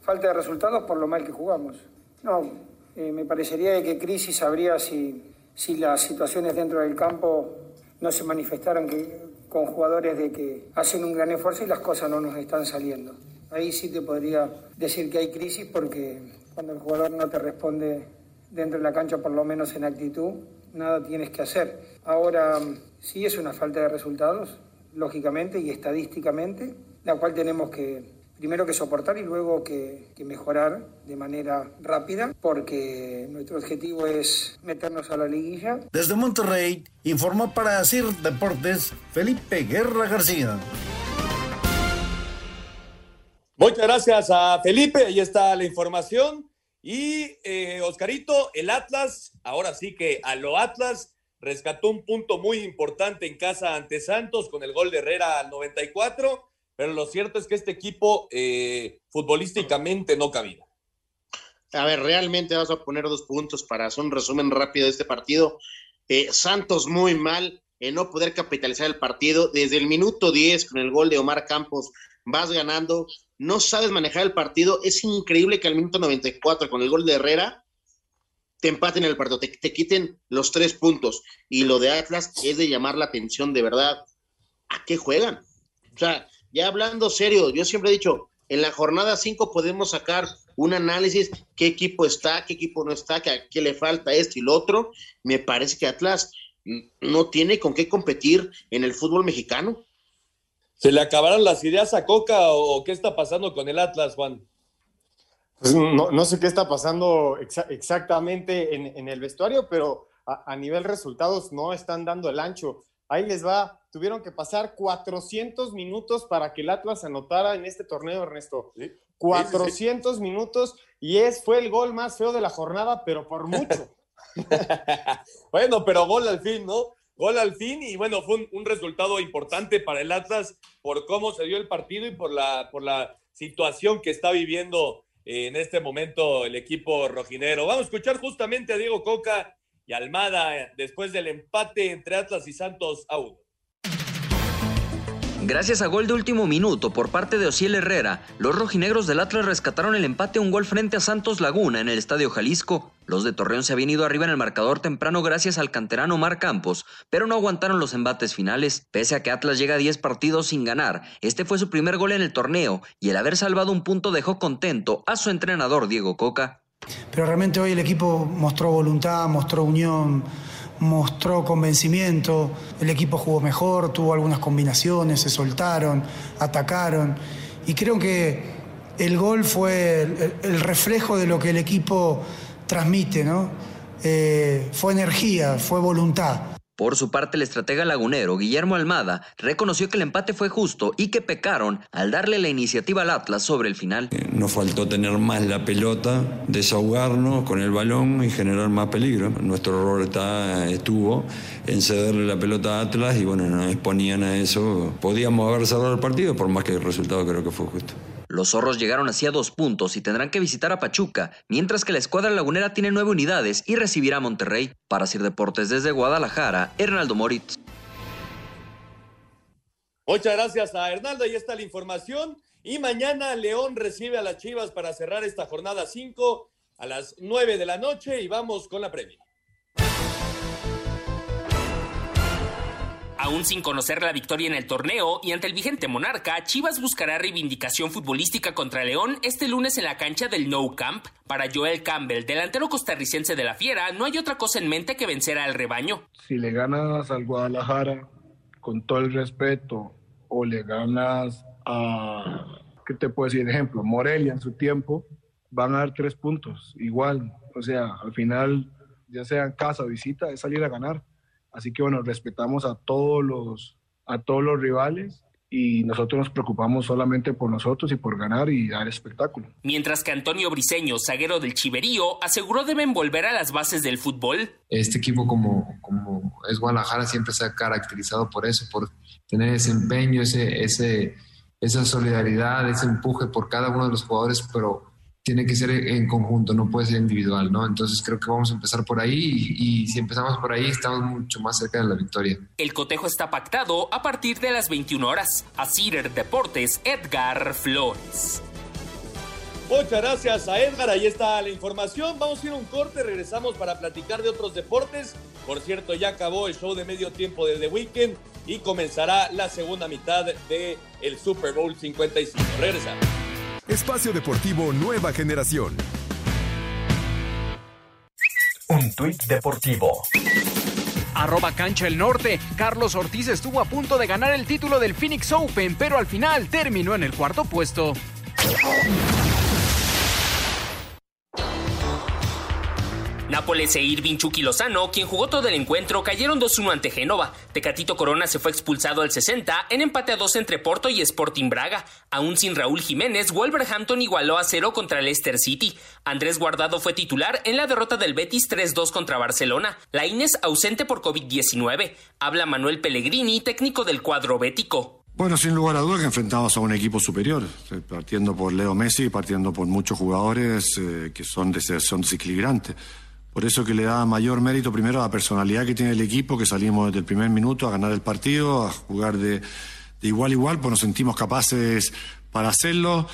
falta de resultados por lo mal que jugamos. No, eh, me parecería que crisis habría si, si las situaciones dentro del campo no se manifestaran que, con jugadores de que hacen un gran esfuerzo y las cosas no nos están saliendo. Ahí sí te podría decir que hay crisis porque cuando el jugador no te responde dentro de la cancha, por lo menos en actitud, nada tienes que hacer. Ahora, sí es una falta de resultados, lógicamente y estadísticamente, la cual tenemos que primero que soportar y luego que, que, mejorar de manera rápida, porque nuestro objetivo es meternos a la liguilla. Desde Monterrey, informó para CIR Deportes Felipe Guerra García. Muchas gracias a Felipe, ahí está la información. Y eh, Oscarito, el Atlas, ahora sí que a lo Atlas rescató un punto muy importante en casa ante Santos con el gol de Herrera al 94 pero lo cierto es que este equipo eh, futbolísticamente no cabía. A ver, realmente vas a poner dos puntos para hacer un resumen rápido de este partido. Eh, Santos muy mal en no poder capitalizar el partido. Desde el minuto 10 con el gol de Omar Campos vas ganando, no sabes manejar el partido. Es increíble que al minuto 94 con el gol de Herrera te empaten el partido, te, te quiten los tres puntos. Y lo de Atlas es de llamar la atención de verdad. ¿A qué juegan? O sea, ya hablando serio, yo siempre he dicho, en la jornada 5 podemos sacar un análisis, qué equipo está, qué equipo no está, qué, qué le falta esto y lo otro. Me parece que Atlas no tiene con qué competir en el fútbol mexicano. ¿Se le acabaron las ideas a Coca o qué está pasando con el Atlas, Juan? Pues no, no sé qué está pasando exa exactamente en, en, el vestuario, pero a, a, nivel resultados no están dando el ancho. Ahí les va, tuvieron que pasar 400 minutos para que el Atlas anotara en este torneo, Ernesto. ¿Sí? 400 sí, sí, minutos y es, fue el gol más feo de la jornada, pero por mucho. *laughs* *laughs* bueno, pero gol al fin, ¿no? Gol al fin y bueno, fue un, un, resultado importante para el Atlas por cómo se dio el partido y por la, por la situación que está viviendo en este momento el equipo rojinero. Vamos a escuchar justamente a Diego Coca y Almada después del empate entre Atlas y Santos a uno. Gracias a gol de último minuto por parte de Ociel Herrera, los rojinegros del Atlas rescataron el empate un gol frente a Santos Laguna en el Estadio Jalisco. Los de Torreón se habían ido arriba en el marcador temprano gracias al canterano Omar Campos, pero no aguantaron los embates finales. Pese a que Atlas llega a 10 partidos sin ganar, este fue su primer gol en el torneo y el haber salvado un punto dejó contento a su entrenador Diego Coca. Pero realmente hoy el equipo mostró voluntad, mostró unión, mostró convencimiento, el equipo jugó mejor, tuvo algunas combinaciones, se soltaron, atacaron y creo que el gol fue el, reflejo de lo que el equipo transmite, ¿no? Eh, fue energía, fue voluntad. Por su parte, el estratega lagunero Guillermo Almada reconoció que el empate fue justo y que pecaron al darle la iniciativa al Atlas sobre el final. Nos faltó tener más la pelota, desahogarnos con el balón y generar más peligro. Nuestro error está, estuvo en cederle la pelota a Atlas y bueno, nos exponían a eso. Podíamos haber cerrado el partido, por más que el resultado creo que fue justo. Los zorros llegaron así a dos puntos y tendrán que visitar a Pachuca, mientras que la escuadra lagunera tiene nueve unidades y recibirá a Monterrey. Para Sir Deportes desde Guadalajara, Hernaldo Moritz. Muchas gracias a Hernaldo, ahí está la información. Y mañana León recibe a las Chivas para cerrar esta jornada 5 a las 9 de la noche y vamos con la premia. Aún sin conocer la victoria en el torneo y ante el vigente monarca, Chivas buscará reivindicación futbolística contra León este lunes en la cancha del No Camp. Para Joel Campbell, delantero costarricense de la Fiera, no hay otra cosa en mente que vencer al rebaño. Si le ganas al Guadalajara, con todo el respeto, o le ganas a, ¿qué te puedo decir? Ejemplo, Morelia en su tiempo, van a dar tres puntos, igual. O sea, al final, ya sea en casa o visita, es salir a ganar. Así que bueno, respetamos a todos los, a todos los rivales y nosotros nos preocupamos solamente por nosotros y por ganar y dar espectáculo. Mientras que Antonio Briseño, zaguero del Chiverío, aseguró deben volver a las bases del fútbol. Este equipo como, como es Guadalajara siempre se ha caracterizado por eso, por tener ese empeño, ese, ese, esa solidaridad, ese empuje por cada uno de los jugadores, pero tiene que ser en conjunto, no puede ser individual, ¿no? Entonces creo que vamos a empezar por ahí y, y, si empezamos por ahí estamos mucho más cerca de la victoria. El cotejo está pactado a partir de las 21 horas. A Cider Deportes, Edgar Flores. Muchas gracias a Edgar, ahí está la información. Vamos a ir a un corte, regresamos para platicar de otros deportes. Por cierto, ya acabó el show de medio tiempo de The Weekend y comenzará la segunda mitad del el Super Bowl 55. Regresamos. Espacio Deportivo Nueva Generación. Un tuit deportivo. Arroba Cancha el Norte. Carlos Ortiz estuvo a punto de ganar el título del Phoenix Open, pero al final terminó en el cuarto puesto. Nápoles e Irving Chucky Lozano, quien jugó todo el encuentro, cayeron 2-1 ante Génova. Tecatito Corona se fue expulsado al 60 en empate a 2 entre Porto y Sporting Braga. Aún sin Raúl Jiménez, Wolverhampton igualó a 0 contra Leicester City. Andrés Guardado fue titular en la derrota del Betis 3-2 contra Barcelona. La Inés ausente por COVID-19. Habla Manuel Pellegrini, técnico del cuadro bético. Bueno, sin lugar a dudas que enfrentamos a un equipo superior, partiendo por Leo Messi partiendo por muchos jugadores eh, que son, son desequilibrantes. Por eso que le da mayor mérito primero a la personalidad que tiene el equipo, que salimos desde el primer minuto a ganar el partido, a jugar de, de igual a igual, pues nos sentimos capaces para hacerlo.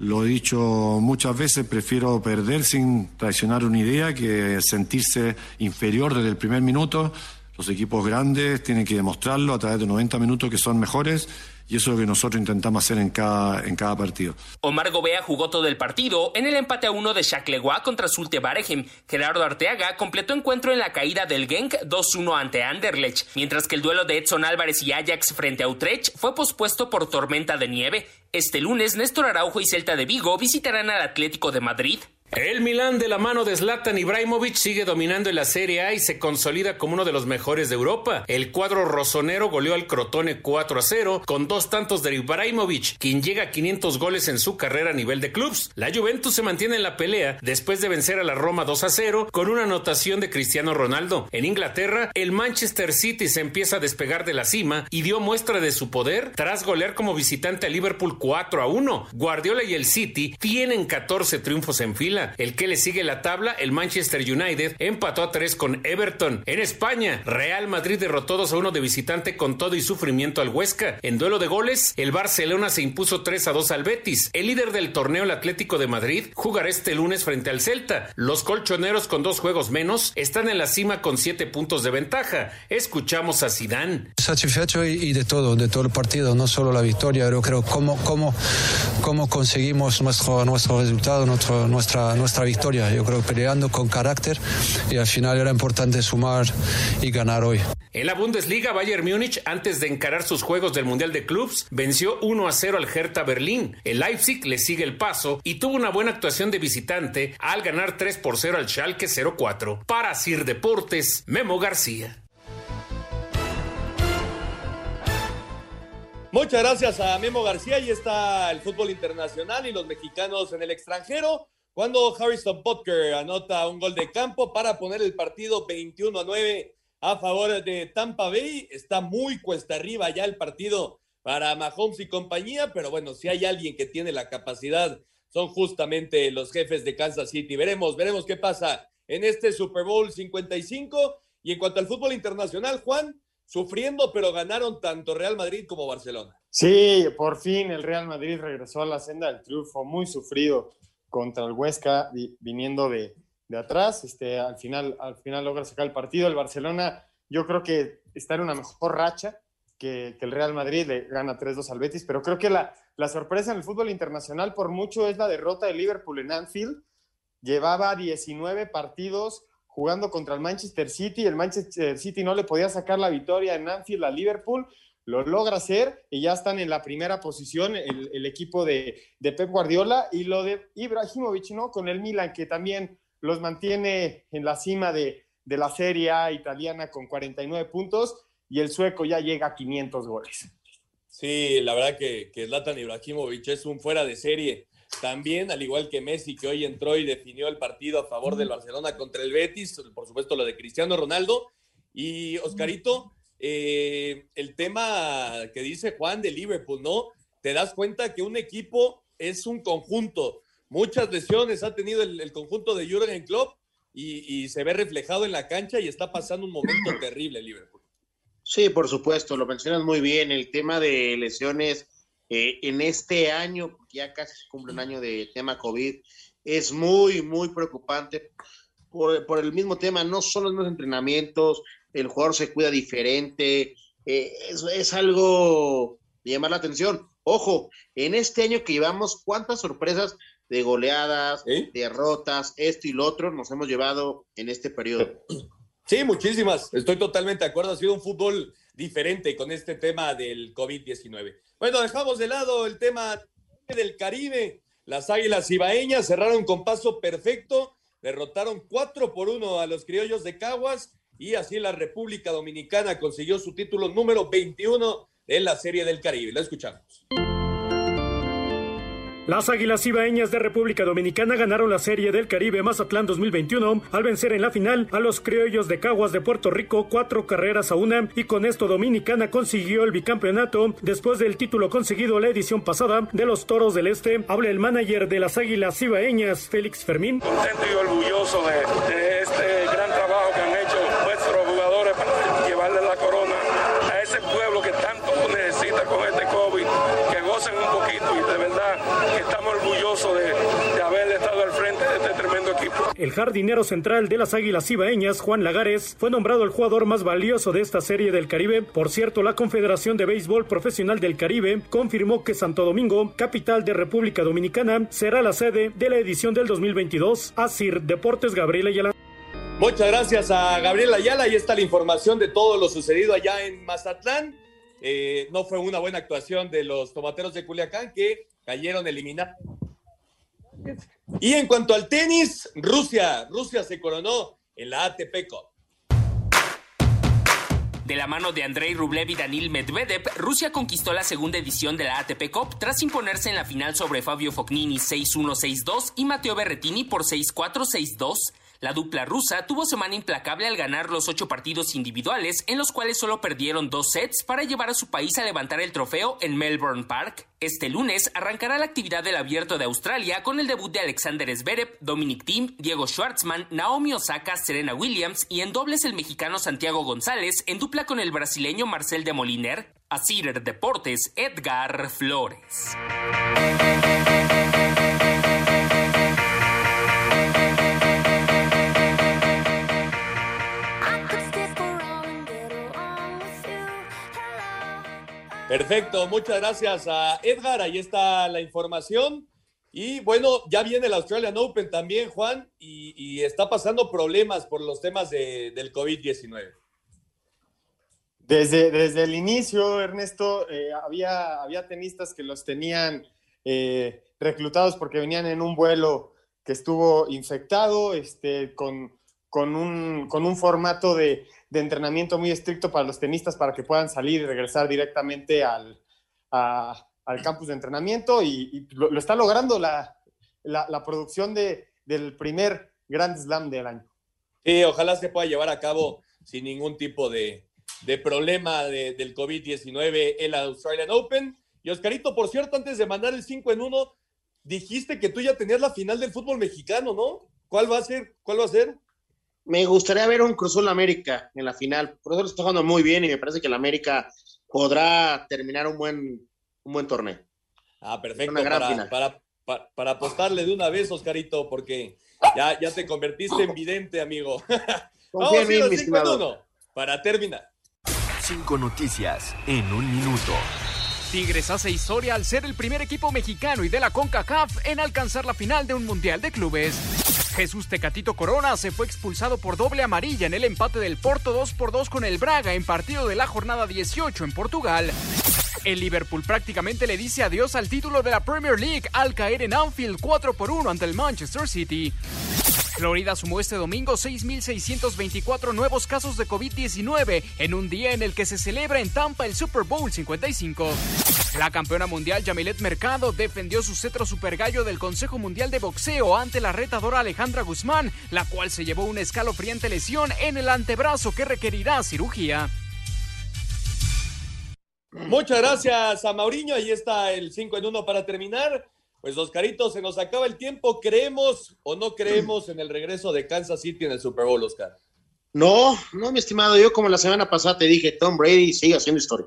Lo he dicho muchas veces, prefiero perder sin traicionar una idea que sentirse inferior desde el primer minuto. Los equipos grandes tienen que demostrarlo a través de 90 minutos que son mejores y eso es lo que nosotros intentamos hacer en cada, partido. Omar Gobea jugó todo el partido en el empate a uno de Chaclegois contra Zulte Baregem. Gerardo Arteaga completó encuentro en la caída del Genk 2-1 ante Anderlecht, mientras que el duelo de Edson Álvarez y Ajax frente a Utrecht fue pospuesto por tormenta de nieve. Este lunes, Néstor Araujo y Celta de Vigo visitarán al Atlético de Madrid. El Milán de la mano de Zlatan Ibrahimovic sigue dominando en la Serie A y se consolida como uno de los mejores de Europa. El cuadro rosonero goleó al Crotone 4 a 0 con dos tantos de Ibrahimovic, quien llega a 500 goles en su carrera a nivel de clubs. La Juventus se mantiene en la pelea después de vencer a la Roma 2 a 0 con una anotación de Cristiano Ronaldo. En Inglaterra, el Manchester City se empieza a despegar de la cima y dio muestra de su poder tras golear como visitante a Liverpool 4 a 1. Guardiola y el City tienen 14 triunfos en fila el que le sigue la tabla, el Manchester United, empató a tres con Everton. En España, Real Madrid derrotó 2 a 1 de visitante con todo y sufrimiento al Huesca. En duelo de goles, el Barcelona se impuso 3 a 2 al Betis. El líder del torneo, el Atlético de Madrid, jugará este lunes frente al Celta. Los colchoneros con dos juegos menos están en la cima con 7 puntos de ventaja. Escuchamos a Sidán. Satisfecho y, de todo, de todo el partido, no solo la victoria, pero creo cómo, cómo, cómo conseguimos nuestro, nuestro resultado, nuestro, nuestra nuestra victoria. Yo creo peleando con carácter y al final era importante sumar y ganar hoy. En la Bundesliga, Bayern Múnich, antes de encarar sus juegos del Mundial de Clubs, venció 1 a 0 al Hertha Berlín. El Leipzig le sigue el paso y tuvo una buena actuación de visitante al ganar 3 por 0 al Schalke 04. Para Sir Deportes, Memo García. Muchas gracias a Memo García. y está el fútbol internacional y los mexicanos en el extranjero cuando Harrison Butker anota un gol de campo para poner el partido 21 a 9 a favor de Tampa Bay. Está muy cuesta arriba ya el partido para Mahomes y compañía, pero bueno, si hay alguien que tiene la capacidad, son justamente los jefes de Kansas City. Veremos, veremos qué pasa en este Super Bowl 55. Y en cuanto al fútbol internacional, Juan, sufriendo, pero ganaron tanto Real Madrid como Barcelona. Sí, por fin el Real Madrid regresó a la senda del triunfo, muy sufrido contra el Huesca viniendo de, atrás. Este, al, final, al final logra sacar el partido. El Barcelona yo creo que está en una mejor racha que, el Real Madrid, le gana 3-2 al Betis, pero creo que la, la sorpresa en el fútbol internacional por mucho es la derrota de Liverpool en Anfield. Llevaba 19 partidos jugando contra el Manchester City. El Manchester City no le podía sacar la victoria en Anfield a Liverpool lo logra hacer y ya están en la primera posición el, equipo de, Pep Guardiola y lo de Ibrahimovic, ¿no? Con el Milan, que también los mantiene en la cima de, la Serie A italiana con 49 puntos y el sueco ya llega a 500 goles. Sí, la verdad que, que Zlatan Ibrahimovic es un fuera de serie. También, al igual que Messi, que hoy entró y definió el partido a favor del Barcelona contra el Betis, por supuesto lo de Cristiano Ronaldo. Y Oscarito, eh, el tema que dice Juan de Liverpool, ¿no? Te das cuenta que un equipo es un conjunto. Muchas lesiones ha tenido el, conjunto de Jurgen Klopp y, se ve reflejado en la cancha y está pasando un momento terrible Liverpool. Sí, por supuesto, lo mencionas muy bien. El tema de lesiones eh, en este año, ya casi cumple un año de tema COVID, es muy, muy preocupante por, por el mismo tema, no solo los entrenamientos, el jugador se cuida diferente, eh, es, algo de llamar la atención. Ojo, en este año que llevamos, ¿cuántas sorpresas de goleadas, derrotas, esto y lo otro nos hemos llevado en este periodo? *clears throat* Sí, muchísimas. Estoy totalmente de acuerdo. Ha sido un fútbol diferente con este tema del COVID-19. Bueno, dejamos de lado el tema del Caribe. Las Águilas Ibaeñas cerraron con paso perfecto, derrotaron 4 por 1 a los criollos de Caguas y así la República Dominicana consiguió su título número 21 en la Serie del Caribe. La escuchamos. Las Águilas Ibaeñas de República Dominicana ganaron la Serie del Caribe Mazatlán 2021 al vencer en la final a los criollos de Caguas de Puerto Rico cuatro carreras a una y con esto Dominicana consiguió el bicampeonato después del título conseguido la edición pasada de los Toros del Este. Habla el manager de las Águilas Ibaeñas, Félix Fermín. Contento y orgulloso de, de este gran trabajo que han hecho nuestros jugadores para llevarle la corona a ese pueblo que tanto necesita con este COVID, que gocen un poquito y de verdad estamos orgullosos de, de haber estado al frente de este tremendo equipo. El jardinero central de las Águilas Ibaeñas, Juan Lagares, fue nombrado el jugador más valioso de esta serie del Caribe. Por cierto, la Confederación de Béisbol Profesional del Caribe confirmó que Santo Domingo, capital de República Dominicana, será la sede de la edición del 2022. Asir Deportes Gabriel Ayala. Muchas gracias a Gabriel Ayala. Ahí está la información de todo lo sucedido allá en Mazatlán. Eh, no fue una buena actuación de los tomateros de Culiacán que cayeron eliminados. Y en cuanto al tenis, Rusia, Rusia se coronó en la ATP Cup. De la mano de Andrei Rublev y Danil Medvedev, Rusia conquistó la segunda edición de la ATP Cup tras imponerse en la final sobre Fabio Fognini 6-1-6-2 y Matteo Berrettini por 6-4-6-2. La dupla rusa tuvo semana implacable al ganar los ocho partidos individuales, en los cuales solo perdieron dos sets para llevar a su país a levantar el trofeo en Melbourne Park. Este lunes arrancará la actividad del Abierto de Australia con el debut de Alexander Zverev, Dominic Thiem, Diego Schwartzman, Naomi Osaka, Serena Williams y en dobles el mexicano Santiago González en dupla con el brasileño Marcel de Moliner. A Cider Deportes, Edgar Flores. Perfecto, muchas gracias a Edgar. Ahí está la información. Y bueno, ya viene el Australian Open también, Juan, y, está pasando problemas por los temas del COVID-19. Desde, desde el inicio, Ernesto, eh, había, había tenistas que los tenían eh, reclutados porque venían en un vuelo que estuvo infectado, este, con, con, un, con un formato de, de entrenamiento muy estricto para los tenistas para que puedan salir y regresar directamente al, al campus de entrenamiento y, lo, está logrando la, la, producción de, del primer Grand Slam del año. Sí, ojalá se pueda llevar a cabo sin ningún tipo de, de problema del COVID-19 el Australian Open. Y Oscarito, por cierto, antes de mandar el 5 en 1, dijiste que tú ya tenías la final del fútbol mexicano, ¿no? ¿Cuál va a ser? ¿Cuál va a ser? Me gustaría ver un Cruzul América en la final. Por eso está jugando muy bien y me parece que el América podrá terminar un buen, un buen torneo. Ah, perfecto. para, Para, apostarle de una vez, Oscarito, porque ya, ya te convertiste en vidente, amigo. *laughs* Vamos a ir a para terminar. Cinco noticias en un minuto. Tigres hace historia al ser el primer equipo mexicano y de la CONCACAF en alcanzar la final de un Mundial de Clubes. Jesús Tecatito Corona se fue expulsado por doble amarilla en el empate del Porto 2 por 2 con el Braga en partido de la jornada 18 en Portugal. El Liverpool prácticamente le dice adiós al título de la Premier League al caer en Anfield 4 por 1 ante el Manchester City. Florida sumó este domingo 6.624 nuevos casos de COVID-19 en un día en el que se celebra en Tampa el Super Bowl 55. La campeona mundial Yamilet Mercado defendió su cetro super gallo del Consejo Mundial de Boxeo ante la retadora Alejandra Guzmán, la cual se llevó una escalofriante lesión en el antebrazo que requerirá cirugía. Muchas gracias a Mauriño. Ahí está el 5 en 1 para terminar. Pues Oscarito, se nos acaba el tiempo. ¿Creemos o no creemos en el regreso de Kansas City en el Super Bowl, Oscar? No, no, mi estimado. Yo como la semana pasada te dije, Tom Brady sigue haciendo historia.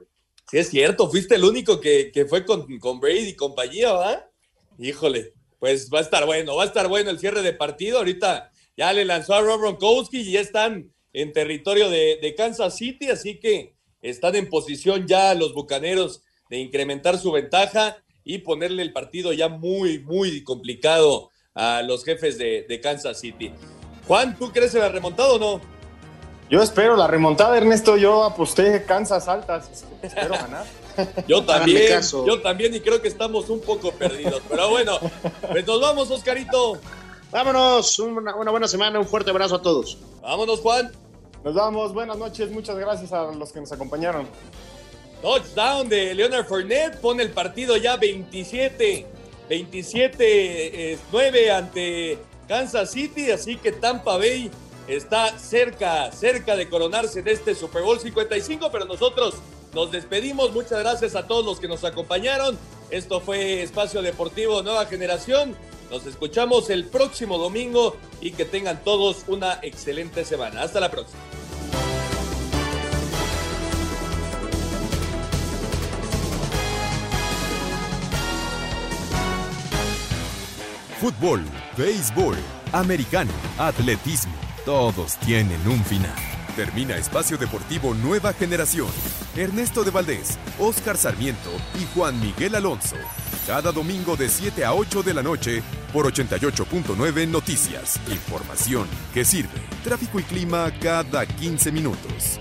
Sí, es cierto. Fuiste el único que, fue con, con, Brady y compañía, ¿va? Híjole, pues va a estar bueno. Va a estar bueno el cierre de partido. Ahorita ya le lanzó a Rob Gronkowski y ya están en territorio de, de Kansas City, así que están en posición ya los Bucaneros de incrementar su ventaja y ponerle el partido ya muy, muy complicado a los jefes de, Kansas City. Juan, ¿tú crees en la remontada o no? Yo espero la remontada, Ernesto. Yo aposté Kansas altas. Espero ganar. *laughs* Yo también, yo también, y creo que estamos un poco perdidos. Pero bueno, pues nos vamos, Oscarito. Vámonos, una, una buena semana, un fuerte abrazo a todos. Vámonos, Juan. Nos vamos, buenas noches, muchas gracias a los que nos acompañaron. Touchdown de Leonard Fournette pone el partido ya 27, 27, 9 ante Kansas City, así que Tampa Bay está cerca, cerca de coronarse en este Super Bowl 55, pero nosotros nos despedimos. Muchas gracias a todos los que nos acompañaron. Esto fue Espacio Deportivo Nueva Generación. Nos escuchamos el próximo domingo y que tengan todos una excelente semana. Hasta la próxima. fútbol, béisbol, americano, atletismo, todos tienen un final. Termina Espacio Deportivo Nueva Generación. Ernesto de Valdés, Oscar Sarmiento y Juan Miguel Alonso. Cada domingo de 7 a 8 de la noche por 88.9 Noticias. Información que sirve. Tráfico y clima cada 15 minutos.